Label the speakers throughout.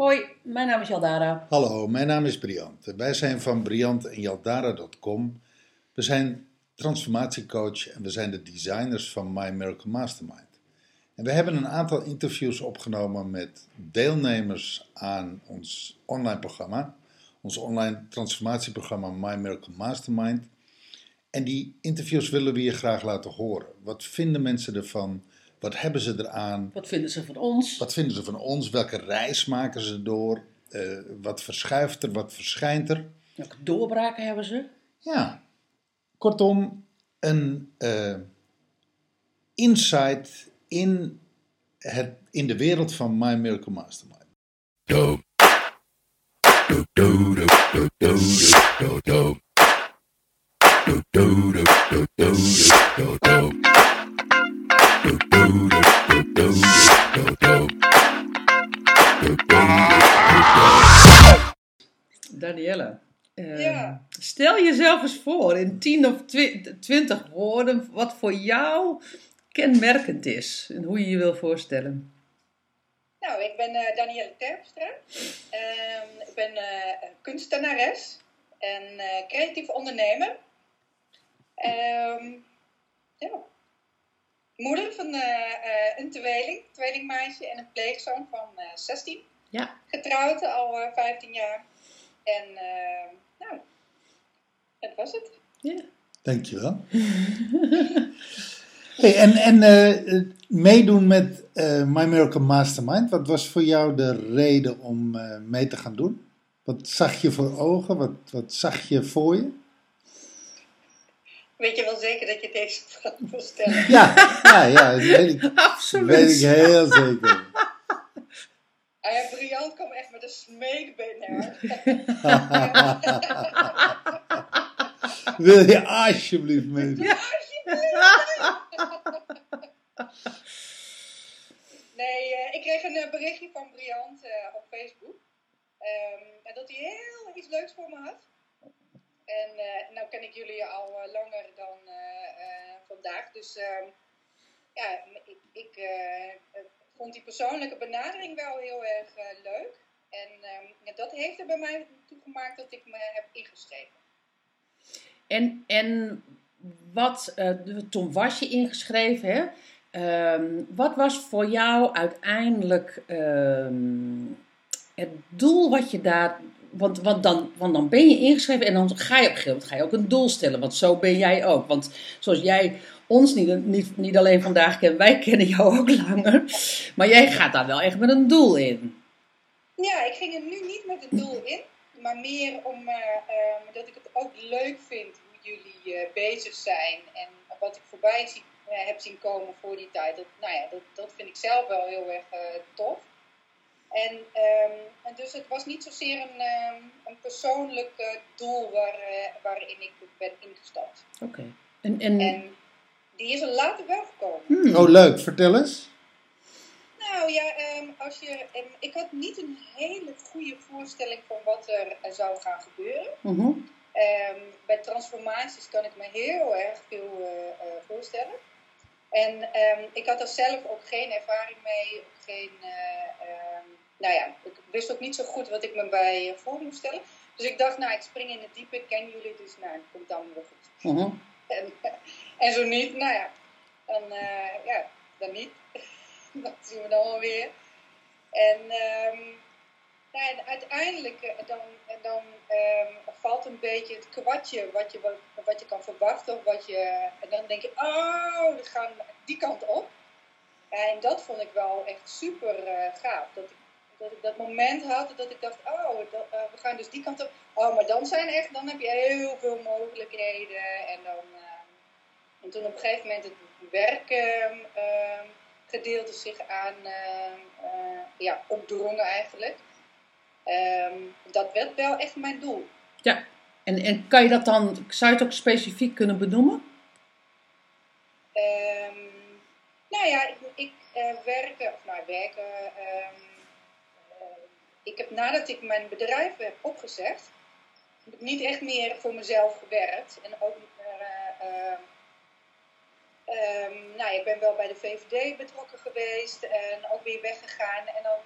Speaker 1: Hoi, mijn naam is Jaldara.
Speaker 2: Hallo, mijn naam is Briant. Wij zijn van Briant en Jaldara.com. We zijn transformatiecoach en we zijn de designers van My Miracle Mastermind. En we hebben een aantal interviews opgenomen met deelnemers aan ons online programma, ons online transformatieprogramma My Miracle Mastermind. En die interviews willen we je graag laten horen. Wat vinden mensen ervan? Wat hebben ze eraan?
Speaker 1: Wat vinden ze van ons?
Speaker 2: Wat vinden ze van ons? Welke reis maken ze door? Uh, wat verschuift er? Wat verschijnt er?
Speaker 1: Welke doorbraken hebben ze?
Speaker 2: Ja, kortom, een uh, insight in, het, in de wereld van My Miracle Mastermind. Do. Do,
Speaker 1: Danielle, uh, ja. stel jezelf eens voor in 10 of 20 woorden wat voor jou kenmerkend is en hoe je je wil voorstellen.
Speaker 3: Nou, ik ben uh, Danielle Terpstra. Uh, ik ben uh, kunstenares en creatief ondernemer. Ehm, ja, moeder van uh, een tweeling, tweelingmeisje en een pleegzoon van uh, 16.
Speaker 1: Ja.
Speaker 3: Getrouwd al 15 jaar. En nou, dat was het.
Speaker 1: Ja.
Speaker 2: Dankjewel. hey, en en meedoen met My Miracle Mastermind, wat was voor jou de reden om mee te gaan doen? Wat zag je voor ogen? Wat, wat zag je voor je?
Speaker 3: Weet je wel zeker dat je deze vraag wil stellen?
Speaker 2: Ja, ja, ja. Dat weet ik,
Speaker 1: Absoluut.
Speaker 2: weet ik heel zeker.
Speaker 3: Briant kwam echt met een smeekbeen naar.
Speaker 2: Wil je alsjeblieft meedoen?
Speaker 3: Ja, alsjeblieft. nee, uh, ik kreeg een uh, berichtje van Briant uh, op Facebook. Um, en dat hij heel iets leuks voor me had. En uh, nou ken ik jullie al uh, langer dan uh, vandaag. Dus ehm, ja, ik, ik vond die persoonlijke benadering wel heel erg leuk. En um, dat heeft er bij mij toe gemaakt dat ik me heb ingeschreven.
Speaker 1: En, en wat, toen was je ingeschreven, hè? Um, wat was voor jou uiteindelijk het doel wat je daar want, want, dan, want dan ben je ingeschreven en dan ga je op een ga je ook een doel stellen. Want zo ben jij ook. Want zoals jij ons niet, niet, niet alleen vandaag kent, wij kennen jou ook langer. Maar jij gaat daar wel echt met een doel in.
Speaker 3: Ja, ik ging er nu niet met het doel in. Maar meer omdat uh, uh, ik het ook leuk vind hoe jullie uh, bezig zijn. En wat ik voorbij zie, heb zien komen voor die tijd. Dat, nou ja, dat, dat vind ik zelf wel heel erg tof. En, um, en, dus het was niet zozeer een, um, een persoonlijk uh, doel waar, uh, waarin ik ben ingestapt.
Speaker 1: Oké. Okay. En, en...
Speaker 3: en, die is er later wel gekomen.
Speaker 2: Hmm. Oh, leuk. Vertel eens.
Speaker 3: Nou ja, um, als je, ik had niet een hele goede voorstelling van wat er uh, zou gaan gebeuren.
Speaker 1: Mm -hmm.
Speaker 3: bij transformaties kan ik me heel erg veel voorstellen. En ik had er zelf ook geen ervaring mee, ook geen nou ja, ik wist ook niet zo goed wat ik me bij voor moest stellen. Dus ik dacht, nou, ik spring in het diepe, ik ken jullie, dus nou, het komt dan wel goed.
Speaker 1: Uh -huh.
Speaker 3: en, en, zo niet, nou ja, dan, uh, ja, dan niet. dat zien we dan wel weer. En, um, nou, en uiteindelijk dan, dan um, valt een beetje het kwartje wat je, wat, wat je kan verwachten. Of wat je, en dan denk je, oh, we gaan die kant op. En dat vond ik wel echt super uh, gaaf. Dat ik dat ik dat moment had dat ik dacht, oh, dat, uh, we gaan dus die kant op. Oh, maar dan zijn echt, dan heb je heel veel mogelijkheden. En dan, uh, en toen op een gegeven moment het werk uh, gedeelte zich aan, ja, opdrongen eigenlijk. Ehm, dat werd wel echt mijn doel.
Speaker 1: Ja, en, en kan je dat dan, zou je het ook specifiek kunnen benoemen?
Speaker 3: Um, nou ja, ik, ik werken, of nou werken, um, ik heb nadat ik mijn bedrijf heb opgezegd, heb ik niet echt meer voor mezelf gewerkt. En ook niet meer. Uh, um, nou, ik ben wel bij de VVD betrokken geweest en ook weer weggegaan. En dan,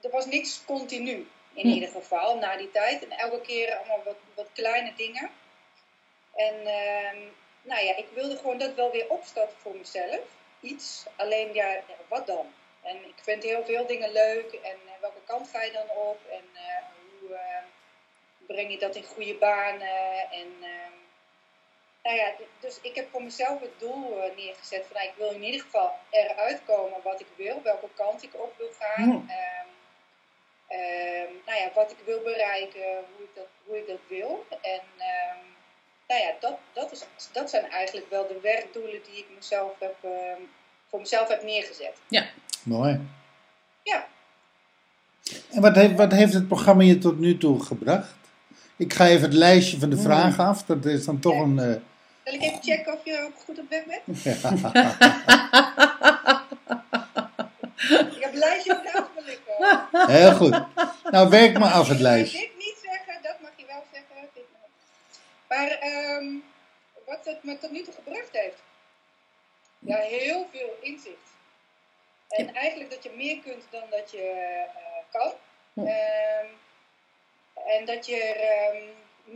Speaker 3: er was niks continu in
Speaker 1: Hm.
Speaker 3: ieder geval na die tijd. En elke keer allemaal wat, wat kleine dingen. En ehm, nou ja, ik wilde gewoon dat wel weer opstarten voor mezelf. Iets. Alleen ja, wat dan? En ik vind heel veel dingen leuk. En eh, welke kant ga je dan op? En eh, hoe eh, breng je dat in goede banen? En ehm, nou ja, dus ik heb voor mezelf het doel neergezet van nou, ik wil in ieder geval eruit komen wat ik wil, welke kant ik op wil gaan.
Speaker 1: Hmm.
Speaker 3: Ehm, ehm, nou ja, wat ik wil bereiken, hoe ik dat, hoe ik dat wil. En nou ja, dat, dat, is, dat zijn eigenlijk wel de werkdoelen die ik mezelf heb, voor mezelf heb neergezet.
Speaker 2: Mooi.
Speaker 3: Ja,
Speaker 2: En wat heeft, wat heeft het programma je tot nu toe gebracht? Ik ga even het lijstje van de
Speaker 1: Hmm.
Speaker 2: vragen af. Dat is dan toch een. eh,
Speaker 3: zal ik even checken of je ook goed op weg bent? Ik heb een lijstje lukken.
Speaker 2: heel goed. Nou, werk maar af het
Speaker 3: Ik mag
Speaker 2: lijstje.
Speaker 3: dit niet zeggen, dat mag je wel zeggen. Dit. Maar ehm, wat het me tot nu toe gebracht heeft. Ja, heel veel inzicht. En eigenlijk dat je meer kunt dan dat je eh, kan.
Speaker 1: Hm.
Speaker 3: Ehm, en dat je ehm,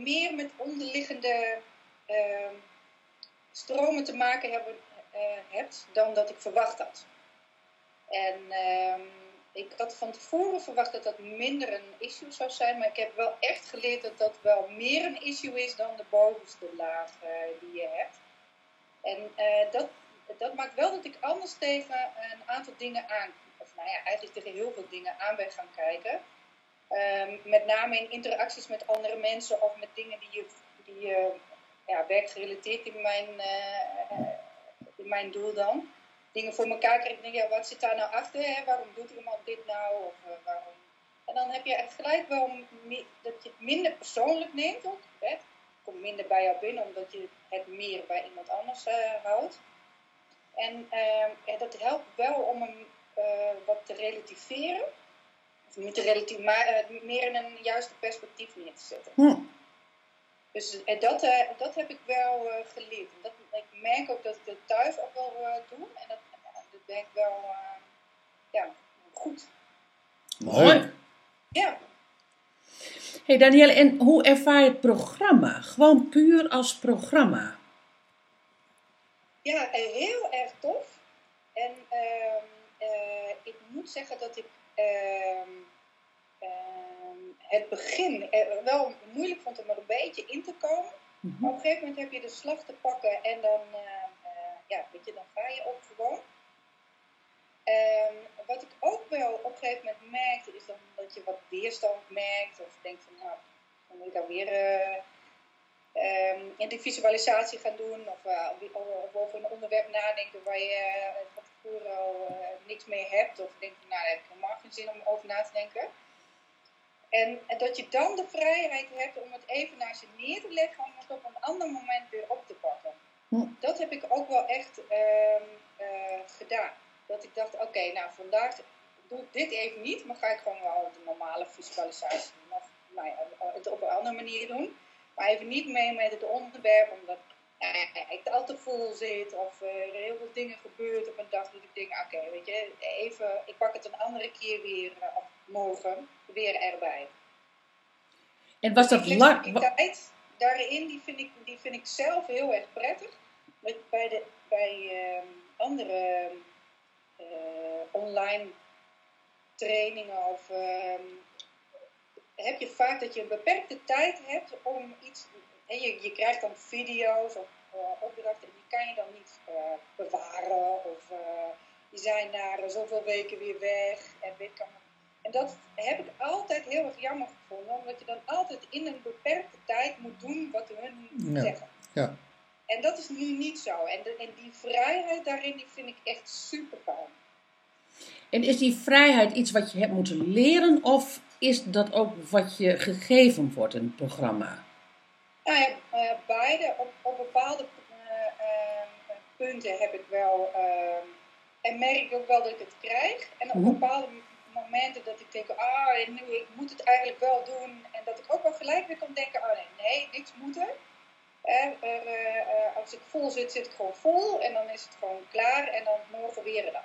Speaker 3: meer met onderliggende ehm, stromen te maken hebben, eh, hebt dan dat ik verwacht had. En ik had van tevoren verwacht dat dat minder een issue zou zijn, maar ik heb wel echt geleerd dat dat wel meer een issue is dan de bovenste laag eh, die je hebt. En dat, dat maakt wel dat ik anders tegen een aantal dingen aan, of nou ja, eigenlijk tegen heel veel dingen aan ben gaan kijken. Ehm, met name in interacties met andere mensen of met dingen die je, die je ja, werkgerelateerd in mijn, eh, in mijn doel dan. Dingen voor elkaar krijgen. Ik ja, wat zit daar nou achter? Waarom doet iemand dit nou? Of eh, waarom? En dan heb je echt gelijk wel dat je het minder persoonlijk neemt ook. Hè? Komt minder bij jou binnen omdat je het meer bij iemand anders eh, houdt. En ehm, ja, dat helpt wel om hem eh, wat te relativeren. Of niet te relativeren, maar eh, meer in een juiste perspectief neer te zetten.
Speaker 1: Hm.
Speaker 3: Dus eh, dat, dat heb ik wel eh, geleerd. En dat, ik merk ook dat ik dat thuis ook wel eh, doe. En dat, dat ben ik wel eh, ja, goed.
Speaker 1: Mooi.
Speaker 3: Ja,
Speaker 1: Hey Danielle, en hoe ervaar je het programma? Gewoon puur als programma.
Speaker 3: Ja eh, heel erg tof. En ehm, eh, ik moet zeggen dat ik ehm, ehm, het begin eh, wel moeilijk vond om er een beetje in te komen. Maar op een gegeven moment heb je de slag te pakken en dan, ja, weet je, dan ga je ook gewoon. Wat ik ook wel op een gegeven moment merkte, is dan dat je wat weerstand merkt. Of denkt van, nou, dan moet ik dan weer eh, ehm, in die visualisatie gaan doen. Of, eh, of- over een onderwerp nadenken waar je eh, van tevoren al eh, niks mee hebt. Of denkt van, nou, daar heb ik helemaal geen zin om over na te denken. En, en dat je dan de vrijheid hebt om het even naast je neer te leggen om het op een ander moment weer op te pakken.
Speaker 1: Hm.
Speaker 3: Dat heb ik ook wel echt ehm, eh, gedaan. Dat ik dacht, oké, nou vandaag doe ik dit even niet, maar ga ik gewoon wel de normale visualisatie doen. Of nou ja, het op een andere manier doen. Maar even niet mee met het onderwerp, omdat eh, ik al te vol zit of eh, er heel veel dingen gebeurt op een dag. Dat ik denk, oké, weet je, even, ik pak het een andere keer weer, eh, of morgen, weer erbij.
Speaker 1: En was dat lang?
Speaker 3: daarin, die vind, ik, die vind ik zelf heel erg prettig. Met, bij de, bij ehm, andere eh, online trainingen of ehm, heb je vaak dat je een beperkte tijd hebt om iets. En je, je krijgt dan video's of eh, opdrachten en die kan je dan niet eh, bewaren of eh, die zijn na zoveel weken weer weg en allemaal. En dat heb ik altijd heel erg jammer gevonden, omdat je dan altijd in een beperkte tijd moet doen wat hun
Speaker 2: Ja.
Speaker 3: zeggen.
Speaker 2: Ja.
Speaker 3: En dat is nu niet zo. En, de, en die vrijheid daarin, die vind ik echt super fijn.
Speaker 1: En is die vrijheid iets wat je hebt moeten leren of is dat ook wat je gegeven wordt in het programma?
Speaker 3: Nou ja, eh, beide. Op, op bepaalde eh, eh, punten heb ik wel. eh, en merk ik ook wel dat ik het krijg. En op
Speaker 1: Mhm.
Speaker 3: bepaalde momenten dat ik denk, ah, nu, ik moet het eigenlijk wel doen. En dat ik ook wel gelijk weer kan denken, oh nee, nee, moeten. Eh, er, eh, eh, als ik vol zit, zit ik gewoon vol. En dan is het gewoon klaar. En dan morgen weer een dag.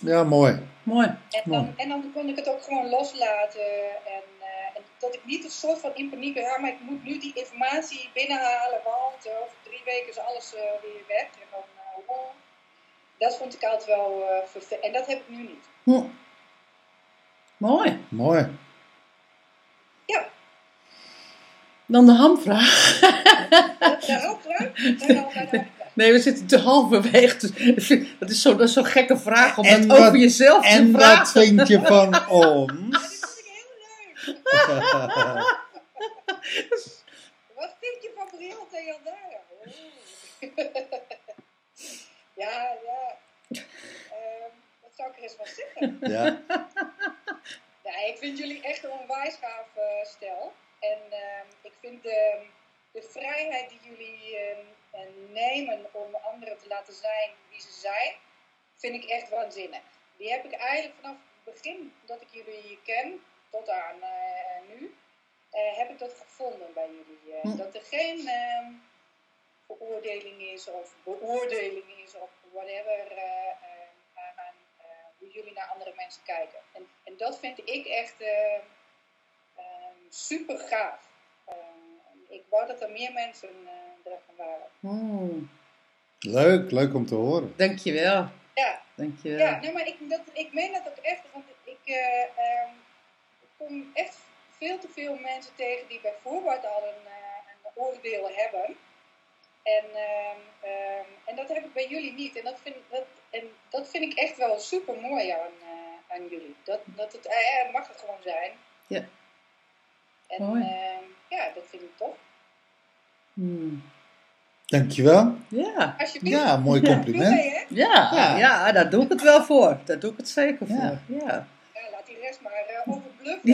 Speaker 2: Ja, mooi.
Speaker 1: Mooi.
Speaker 3: En dan, en dan kon ik het ook gewoon loslaten. En, eh, en dat ik niet een soort van in paniek ben. Ja, maar ik moet nu die informatie binnenhalen. Want over drie weken is alles eh, weer weg. En dan, eh, wow. dat vond ik altijd wel eh vervelend. En dat heb ik nu niet.
Speaker 1: Hm. Mooi.
Speaker 2: Mooi.
Speaker 3: Ja,
Speaker 1: Dan de hamvraag.
Speaker 3: dat de hoofdvraag.
Speaker 1: Nee, we zitten te halverwege. Dus dat is zo'n dat is zo'n gekke vraag om
Speaker 2: En
Speaker 1: dat over jezelf te
Speaker 2: En wat
Speaker 1: vragen.
Speaker 2: vind je van
Speaker 3: Ja,
Speaker 2: ons?
Speaker 3: dit vond ik heel leuk. Wat vind je van Jaldara? Oeh. ja, ja. Ehm, wat zou ik er eens van zeggen?
Speaker 2: Ja,
Speaker 3: Ja, ik vind jullie echt een onwijs gaaf eh, stel. En ehm, vind de, de vrijheid die jullie ehm, eh, nemen om anderen te laten zijn wie ze zijn, vind ik echt waanzinnig. Die heb ik eigenlijk vanaf het begin dat ik jullie ken, tot aan eh, nu, eh, heb ik dat gevonden bij jullie.
Speaker 1: Hm.
Speaker 3: Dat er geen ehm, veroordeling is of beoordeling is of whatever aan hoe jullie naar andere mensen kijken. En, en dat vind ik echt eh, ehm, super gaaf. Ik wou dat er meer mensen eh ervan waren.
Speaker 1: Hmm,
Speaker 2: leuk, leuk om te horen.
Speaker 1: dankjewel.
Speaker 3: Ja,
Speaker 1: Dankjewel.
Speaker 3: ja nee, maar ik, dat, ik meen dat ook echt, want ik eh, ehm, ik kom echt veel te veel mensen tegen die bijvoorbeeld al een, eh, een oordeel hebben. En, ehm, ehm, en dat heb ik bij jullie niet. En dat vind, dat, en dat vind ik echt wel super mooi aan, eh, aan jullie. Dat, dat het eh, eh, mag er gewoon zijn.
Speaker 1: Ja.
Speaker 3: En
Speaker 1: Mooi.
Speaker 3: ehm, ja, dat vind ik tof.
Speaker 1: Hmm.
Speaker 2: Dankjewel.
Speaker 1: Ja.
Speaker 3: Alsjeblieft.
Speaker 2: Ja, mooi compliment.
Speaker 3: mee?
Speaker 1: Ja,
Speaker 2: Ja.
Speaker 1: ja. daar doe ik het wel voor. Daar doe ik het zeker voor.
Speaker 2: Ja.
Speaker 1: Ja.
Speaker 3: Ja, laat die rest maar uh, overbluffen.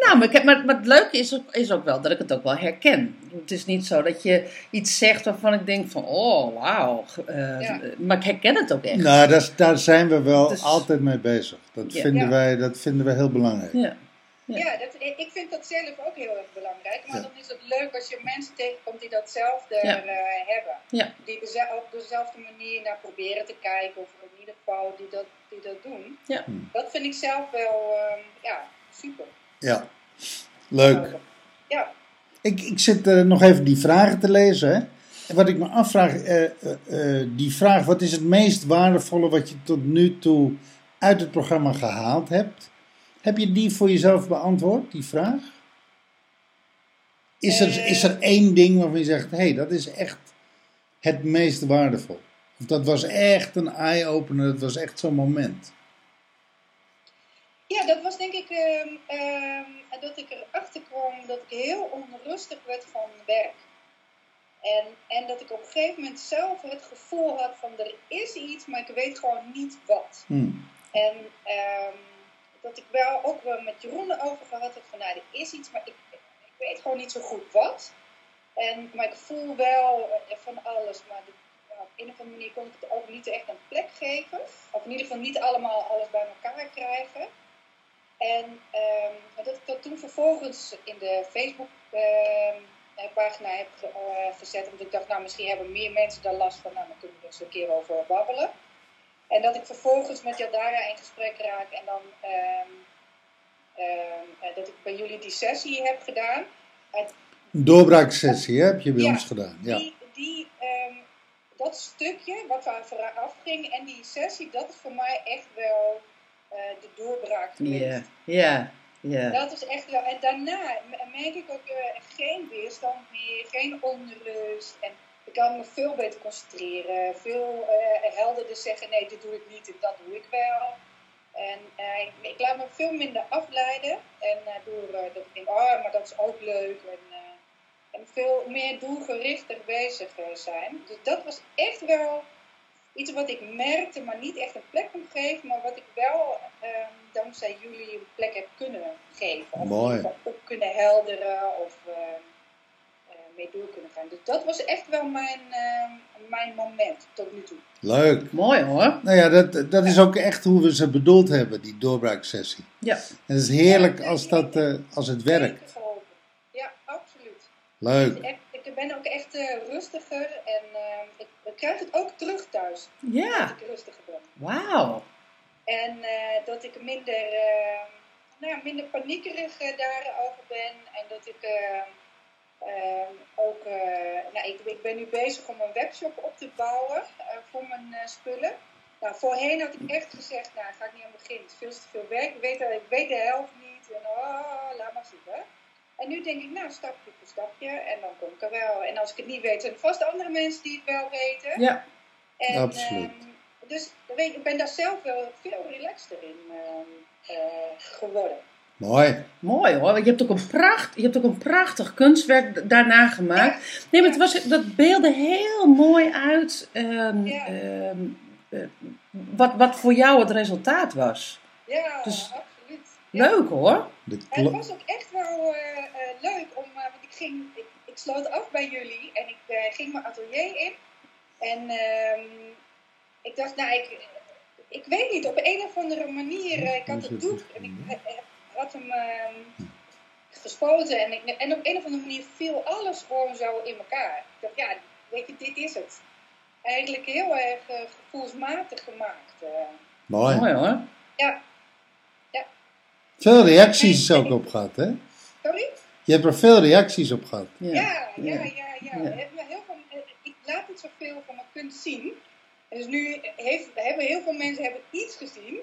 Speaker 1: nou, maar, ik heb, maar, maar het leuke is ook, is ook wel dat ik het ook wel herken. Het is niet zo dat je iets zegt waarvan ik denk van, oh, wauw. eh,
Speaker 3: Ja.
Speaker 1: Maar ik herken het ook echt.
Speaker 2: Nou, daar, daar zijn we wel
Speaker 1: Dus-
Speaker 2: altijd mee bezig. Dat,
Speaker 1: Ja.
Speaker 2: vinden
Speaker 3: Ja.
Speaker 2: wij, dat vinden we heel belangrijk.
Speaker 1: Ja. Ja.
Speaker 3: Ja, dat, ik vind dat zelf ook heel erg belangrijk. Maar
Speaker 2: Ja.
Speaker 3: dan is het leuk als je mensen tegenkomt die datzelfde
Speaker 1: Ja.
Speaker 3: eh, hebben.
Speaker 1: Ja.
Speaker 3: Die op dezelfde manier naar proberen te kijken. Of in ieder geval die dat, die dat doen.
Speaker 1: Ja.
Speaker 2: Hm.
Speaker 3: Dat vind ik zelf wel ehm, ja, super.
Speaker 2: Ja, leuk.
Speaker 3: Ja,
Speaker 2: Ik, ik zit eh, nog even die vragen te lezen. Hè? En wat ik me afvraag, eh, eh, eh, die vraag, wat is het meest waardevolle wat je tot nu toe uit het programma gehaald hebt? Heb je die voor jezelf beantwoord, die vraag? Is er,
Speaker 3: Eh.
Speaker 2: is er één ding waarvan je zegt, hé, hey, dat is echt het meest waardevol? Of dat was echt een eye-opener, dat was echt zo'n moment?
Speaker 3: Ja, dat was denk ik ehm, ehm, dat ik erachter kwam dat ik heel onrustig werd van werk. En, en dat ik op een gegeven moment zelf het gevoel had van er is iets, maar ik weet gewoon niet wat.
Speaker 2: Hm.
Speaker 3: En ehm, dat ik wel ook wel met Jeroen erover gehad heb van nou, er is iets, maar ik, ik weet gewoon niet zo goed wat. En, maar ik voel wel eh, van alles, maar de- ja, op een of andere manier kon ik het ook niet echt een plek geven. Of in ieder geval niet allemaal alles bij elkaar krijgen. En ehm, dat ik dat toen vervolgens in de Facebook ehm, eh, heb eh, gezet. Want ik dacht, nou misschien hebben meer mensen daar last van. Nou, dan kunnen we er eens een keer over babbelen. En dat ik vervolgens met Jadara in gesprek raak. En dan ehm, ehm, eh, dat ik bij jullie die sessie heb gedaan.
Speaker 2: Een doorbraaksessie hè, heb je bij
Speaker 3: Ja.
Speaker 2: ons gedaan. Ja.
Speaker 3: die, die, ehm, dat stukje wat daar vooraf ging en die sessie, dat is voor mij echt wel eh, de doorbraak geweest.
Speaker 1: Ja. Ja. Ja.
Speaker 3: Dat is echt wel. En daarna merk ik ook eh, geen weerstand meer, geen onrust. En ik kan me veel beter concentreren. Veel eh, helderder zeggen: nee, dit doe ik niet en dat doe ik wel. En eh, ik, ik laat me veel minder afleiden. En eh, door dat ik denk: oh, maar dat is ook leuk. En, en veel meer doelgerichter bezig zijn. Dus dat was echt wel iets wat ik merkte, maar niet echt een plek kon geven, maar wat ik wel ehm, dankzij jullie een plek heb kunnen geven. Of
Speaker 2: Mooi.
Speaker 3: op kunnen helderen of eh, mee door kunnen gaan. Dus dat was echt wel mijn, ehm, mijn moment tot nu toe.
Speaker 2: Leuk.
Speaker 1: Mooi hoor.
Speaker 2: Nou ja, dat, dat is ook echt hoe we ze bedoeld hebben, die doorbraaksessie.
Speaker 1: Ja.
Speaker 2: En het is heerlijk als, dat, eh, als het werkt.
Speaker 3: Ja, absoluut.
Speaker 2: Leuk.
Speaker 3: Echt, ik ben ook echt eh, rustiger en eh, ik, ik krijg het ook terug thuis.
Speaker 1: Ja,
Speaker 3: Dat ik rustiger ben.
Speaker 1: wauw.
Speaker 3: En eh, dat ik minder, eh, nou, ja, minder paniekerig eh, daarover ben. En dat ik eh, eh, ook, eh, nou, ik, ik ben nu bezig om een webshop op te bouwen eh, voor mijn eh, spullen. Nou, voorheen had ik echt gezegd, nou, ga ik niet aan beginnen. Het is veel te veel werk. Ik weet, ik weet de helft niet. En oh, laat maar zitten. En nu denk ik, nou, stapje voor stapje. En dan kom ik er wel. En als ik het niet weet, zijn er vast andere mensen die het wel weten.
Speaker 1: Ja,
Speaker 3: En,
Speaker 2: Absoluut.
Speaker 3: ehm, dus weet, je, ik ben daar zelf wel veel relaxter in ehm, eh, geworden.
Speaker 2: Mooi.
Speaker 1: mooi hoor. Want je hebt ook een, pracht, je hebt ook een prachtig kunstwerk daarna gemaakt. Nee, maar het was, dat beelde heel mooi uit. ehm,
Speaker 3: Ja.
Speaker 1: ehm, eh, wat, wat voor jou het resultaat was.
Speaker 3: Ja,
Speaker 1: Dus-
Speaker 3: absoluut. Ja.
Speaker 1: Leuk hoor.
Speaker 3: En het was ook echt wel eh, eh, leuk, om, eh, want ik, ging, ik, ik sloot af bij jullie en ik ging mijn atelier in. En ehm, ik dacht, nou, ik, ik weet niet, op een of andere manier, ik had het doek en ik had hem ehm, gespoten en, ik, en op een of andere manier viel alles gewoon zo in elkaar. Ik dacht, ja, weet je, dit is het. Eigenlijk heel erg eh, gevoelsmatig gemaakt. eh.
Speaker 2: Mooi.
Speaker 1: Mooi hoor.
Speaker 3: ja,
Speaker 2: Veel reacties ook op gehad, hè?
Speaker 3: sorry?
Speaker 2: Je hebt er veel reacties op gehad.
Speaker 1: Ja.
Speaker 3: Ja, ja,
Speaker 1: Ja.
Speaker 3: ja, ja.
Speaker 1: Ja.
Speaker 3: We hebben heel veel, eh, ik laat niet zoveel van mijn kunst zien. En Dus nu heeft, hebben heel veel mensen hebben iets gezien.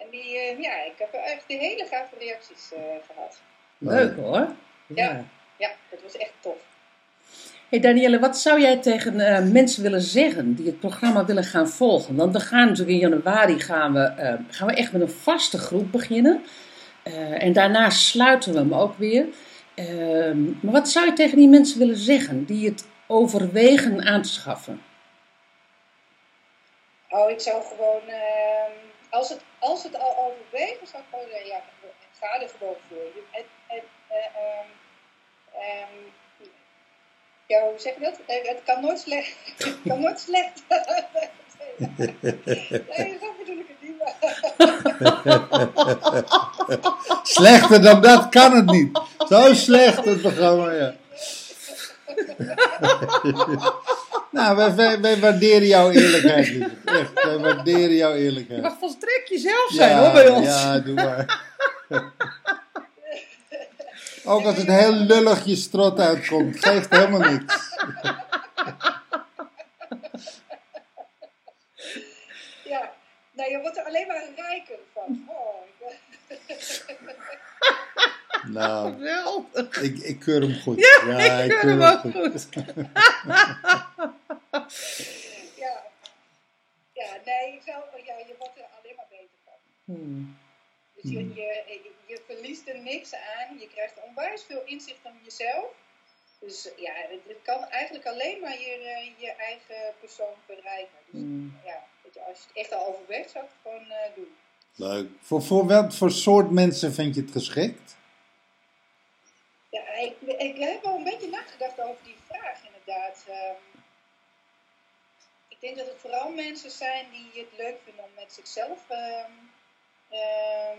Speaker 3: En die, eh, ja, ik heb echt de hele gave reacties eh, gehad.
Speaker 1: Leuk hoor.
Speaker 3: Ja. Ja, dat was echt tof.
Speaker 1: Hey Danielle, wat zou jij tegen eh, mensen willen zeggen die het programma willen gaan volgen? Want we gaan natuurlijk in januari gaan we, eh, gaan we echt met een vaste groep beginnen. Eh, en daarna sluiten we hem ook weer. Ehm, maar wat zou je tegen die mensen willen zeggen die het overwegen aan te schaffen?
Speaker 3: Oh, ik zou gewoon, ehm, als, het, als het al overwegen, zou gewoon zeggen, ja, ga er gewoon voor. Het, eh, ehm, ehm, ja, hoe zeg je dat? Eh, Het kan nooit slecht. Het kan nooit slecht. nee, zo bedoel ik het niet.
Speaker 2: Slechter dan dat kan het niet. Zo slecht het programma, ja. Nou, wij, wij, wij waarderen jouw eerlijkheid, lieve. Echt, wij waarderen jouw
Speaker 1: Je
Speaker 2: eerlijkheid.
Speaker 1: mag volstrekt jezelf zijn hoor bij ons.
Speaker 2: Ja, doe maar. Ook als het heel lullig je strot uitkomt, geeft helemaal niks.
Speaker 3: ja, nou, je wordt er alleen maar rijker van. Oh, ik-
Speaker 2: Nou,
Speaker 1: Geweldig.
Speaker 2: ik, ik keur hem goed.
Speaker 1: Ja, ik keur hem ook goed.
Speaker 3: ja. ja, nee, ik zou, ja, je wordt er alleen maar beter van.
Speaker 1: Hmm.
Speaker 3: Dus je, je, je verliest er niks aan. Je krijgt onwijs veel inzicht in jezelf. Dus ja, het, het kan eigenlijk alleen maar je, eh, je eigen persoon verrijken. Dus
Speaker 1: Hmm.
Speaker 3: ja, weet je, als je het echt al overweegt, zou ik het gewoon eh, doen.
Speaker 2: Leuk. Voor, voor wat voor soort mensen vind je het geschikt?
Speaker 3: Ja, ik, ik heb wel een beetje nagedacht over die vraag inderdaad. Ehm, ik denk dat het vooral mensen zijn die het leuk vinden om met zichzelf, ehm, ehm,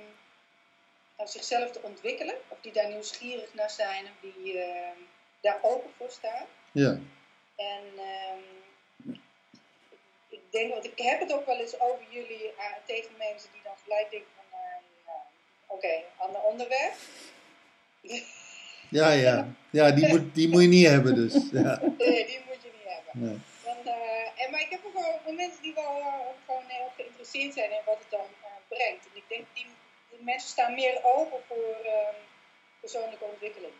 Speaker 3: nou, zichzelf te ontwikkelen. Of die daar nieuwsgierig naar zijn of die ehm, daar open voor staan.
Speaker 2: Ja.
Speaker 3: En ik denk, want ik heb het ook wel eens over jullie eh, tegen mensen die dan gelijk denken van, ja, oké, ander onderwerp.
Speaker 2: Ja, ja. Ja, die moet, die moet je niet hebben dus. Ja.
Speaker 3: Nee, die moet je niet hebben.
Speaker 2: Nee.
Speaker 3: Eh, en, maar ik heb ook wel mensen die wel eh, gewoon heel geïnteresseerd zijn in wat het dan eh, brengt. En ik denk die, die mensen staan meer open voor ehm, persoonlijke ontwikkeling.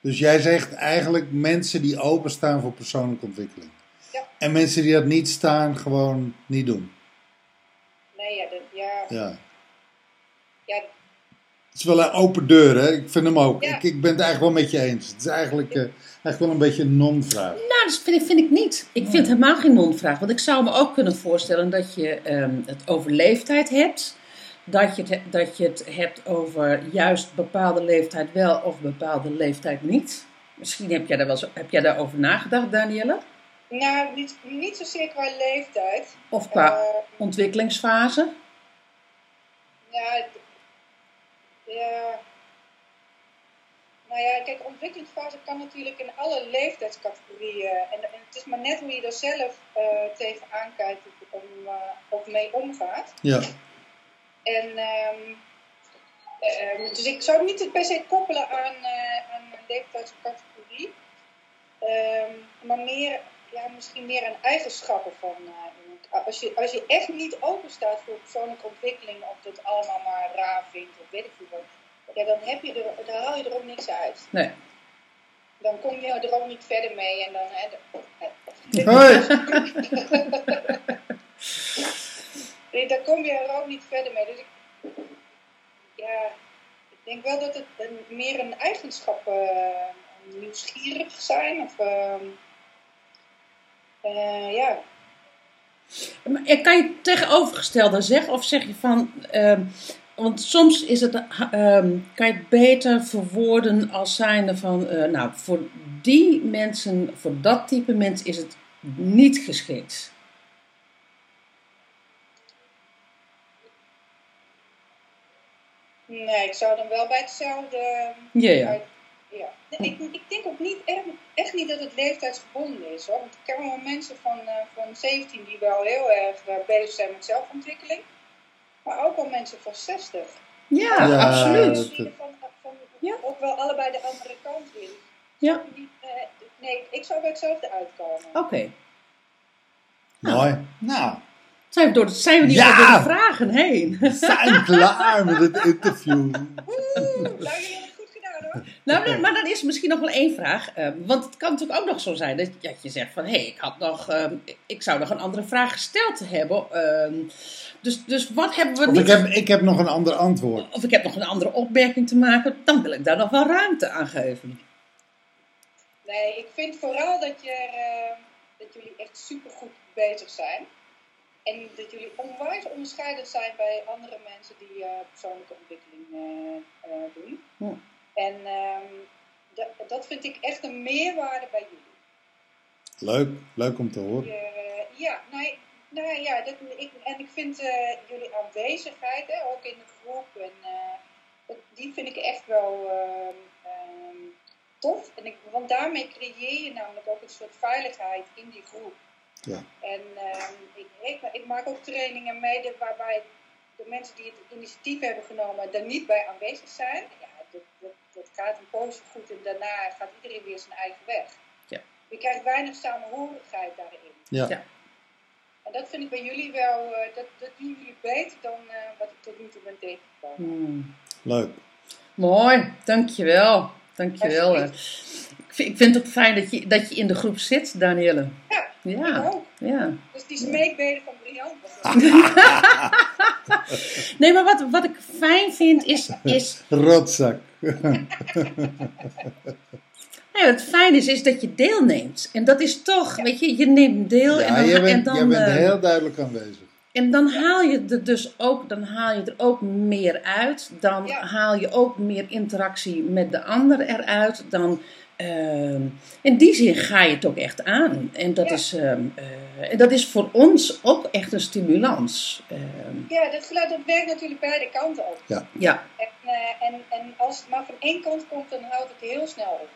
Speaker 2: Dus jij zegt eigenlijk mensen die openstaan voor persoonlijke ontwikkeling.
Speaker 3: Ja.
Speaker 2: En mensen die dat niet staan, gewoon niet doen.
Speaker 3: Nee, ja, dat, ja,
Speaker 2: Ja.
Speaker 3: ja,
Speaker 2: is wel een open deur, hè? Ik vind hem ook.
Speaker 3: Ja.
Speaker 2: Ik, ik ben het eigenlijk wel met je eens. Het is eigenlijk, eh, eigenlijk wel een beetje een non-vraag.
Speaker 1: Nou, dat vind ik, vind ik niet. Ik vind het helemaal geen non-vraag. Want ik zou me ook kunnen voorstellen dat je ehm, het over leeftijd hebt. Dat je, het, he- dat je het hebt over juist bepaalde leeftijd wel of bepaalde leeftijd niet. Misschien heb jij daar wel zo, heb jij daarover nagedacht, Danielle?
Speaker 3: nou, niet, niet zozeer qua leeftijd.
Speaker 1: Of qua
Speaker 3: Eh,
Speaker 1: ontwikkelingsfase?
Speaker 3: Ja, ja. nou ja, kijk, ontwikkelingsfase kan natuurlijk in alle leeftijdscategorieën. En, en het is maar net hoe je er zelf uh, tegenaan kijkt of, om, uh, of mee omgaat.
Speaker 2: Ja.
Speaker 3: En um, dus ik zou het niet per se koppelen aan, aan een leeftijdscategorie. Um, maar meer, ja, misschien meer aan eigenschappen van iemand. Als je, als je echt niet open staat voor persoonlijke ontwikkeling, of dat allemaal maar raar vindt, of weet ik veel wat ja, dan, heb je er, dan haal je er ook niks uit.
Speaker 1: Nee.
Speaker 3: Dan kom je er ook niet verder mee en dan. Hè,
Speaker 2: Hoi.
Speaker 3: nee, dan kom je er ook niet verder mee. Dus ik, ja, ik denk wel dat het een, meer een eigenschap uh, nieuwsgierig zijn of uh, uh, ja.
Speaker 1: Maar kan je tegenovergestelde zeggen of zeg je van want soms is het, um, kan je het beter verwoorden als zijnde van, uh, nou, voor die mensen, voor dat type mens is het niet geschikt.
Speaker 3: Nee, ik zou dan wel bij hetzelfde.
Speaker 1: Ja, ja. Uit,
Speaker 3: ja. Ik, ik, denk ook niet, echt, echt, niet dat het leeftijdsgebonden is hoor. Want ik ken wel mensen van, uh, van 17 die wel heel erg uh, bezig zijn met zelfontwikkeling maar ook al mensen van 60.
Speaker 1: Ja, ja absoluut.
Speaker 3: Die van, van ja. ook wel allebei de andere kant in.
Speaker 1: Ja.
Speaker 3: Die, uh, nee, ik zou bij hetzelfde uitkomen.
Speaker 1: Oké. Okay.
Speaker 2: Mooi. Nou.
Speaker 1: Zijn we, door de, zijn we niet ja. door de vragen heen?
Speaker 2: We zijn klaar met het interview.
Speaker 3: Oeh, nou.
Speaker 1: Nou, maar dan is er misschien nog wel één vraag. Uh, want het kan natuurlijk ook nog zo zijn dat, dat je zegt van... Hé, hey, ik had nog... Uh, ik zou nog een andere vraag gesteld hebben. Uh, dus, dus wat hebben we
Speaker 2: of
Speaker 1: niet...
Speaker 2: Ik heb, ik heb nog een ander antwoord.
Speaker 1: Of ik heb nog een andere opmerking te maken. Dan wil ik daar nog wel ruimte aan geven.
Speaker 3: Nee, ik vind vooral dat, je, uh, dat jullie echt supergoed bezig zijn. En dat jullie onwijs onderscheidend zijn bij andere mensen die uh, persoonlijke ontwikkeling uh, doen.
Speaker 1: Ja.
Speaker 3: En um, dat, dat vind ik echt een meerwaarde bij jullie.
Speaker 2: Leuk, leuk om te horen.
Speaker 3: Je, ja, nee, nou ja, dat, ik, en ik vind uh, jullie aanwezigheid, hè, ook in de groep, en, uh, die vind ik echt wel uh, tof. En ik, want daarmee creëer je namelijk ook een soort veiligheid in die groep.
Speaker 2: Ja.
Speaker 3: En ehm, ik, ik, ik, maak ook trainingen mee waarbij de mensen die het initiatief hebben genomen er niet bij aanwezig zijn. Ja, dat, dat, dat gaat een poosje goed en daarna gaat iedereen weer zijn eigen weg.
Speaker 1: Ja.
Speaker 3: Je krijgt weinig samenhorigheid daarin.
Speaker 2: Ja.
Speaker 1: ja.
Speaker 3: En dat vind ik bij jullie wel, uh, dat, dat doen jullie beter dan uh, wat ik tot nu toe ben tegengekomen.
Speaker 1: Hmm.
Speaker 2: Leuk.
Speaker 1: Mooi, dankjewel. Dankjewel. Ik vind, ik vind het ook fijn dat je, dat je in de groep zit, Danielle.
Speaker 3: Ja,
Speaker 1: ja.
Speaker 3: ook.
Speaker 1: Ja.
Speaker 3: Dus die smeekbeden van Brian.
Speaker 1: nee, maar wat, wat ik fijn vind is... is...
Speaker 2: Rotzak.
Speaker 1: Nee, het fijn is, is dat je deelneemt. En dat is toch, ja. weet je, je neemt deel.
Speaker 2: Ja,
Speaker 1: en dan,
Speaker 2: je bent,
Speaker 1: en dan,
Speaker 2: je bent
Speaker 1: uh,
Speaker 2: heel duidelijk aanwezig.
Speaker 1: En dan haal je er dus ook, dan haal je er ook meer uit. Dan
Speaker 3: ja.
Speaker 1: haal je ook meer interactie met de ander eruit. Dan, in die zin ga je het ook echt aan. En dat,
Speaker 3: ja.
Speaker 1: is, uh, en dat is voor ons ook echt een stimulans. Ehm.
Speaker 3: ja, dat geluid dat werkt natuurlijk beide kanten op.
Speaker 2: Ja.
Speaker 1: ja.
Speaker 3: En, eh, en, en als het maar van één kant komt, dan houdt het heel snel op.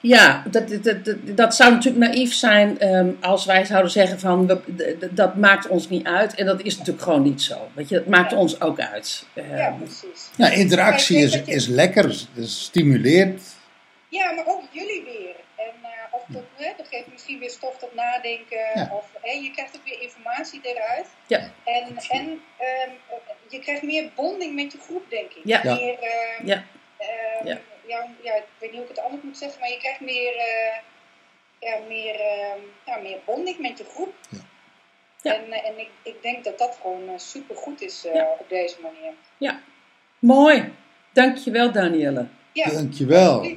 Speaker 1: Ja, dat, dat, dat, dat, zou natuurlijk naïef zijn um, als wij zouden zeggen van we, dat maakt ons niet uit. En dat is natuurlijk gewoon niet zo. Weet je, dat maakt
Speaker 3: ja.
Speaker 1: ons ook uit.
Speaker 3: Um, ja, precies.
Speaker 2: Ja, interactie is, je... is lekker, stimuleert.
Speaker 3: Ja, maar ook jullie weer. En uh, of dat, hè, dat geeft misschien weer stof tot nadenken.
Speaker 2: Ja.
Speaker 3: Of hè, je krijgt ook weer informatie eruit.
Speaker 1: Ja.
Speaker 3: En, en um, je krijgt meer bonding met je groep, denk ik.
Speaker 1: Ja.
Speaker 3: Meer,
Speaker 1: ja.
Speaker 3: ja ja, ja, ik weet niet hoe ik het anders moet zeggen, maar je krijgt meer, uh, ja, meer, uh, ja, meer bonding met je groep.
Speaker 2: Ja.
Speaker 1: Ja.
Speaker 3: En, uh, en ik, ik denk dat dat gewoon super goed is
Speaker 1: ja.
Speaker 3: op deze manier.
Speaker 1: Ja, mooi. Dankjewel Danielle.
Speaker 3: Ja.
Speaker 2: Dankjewel.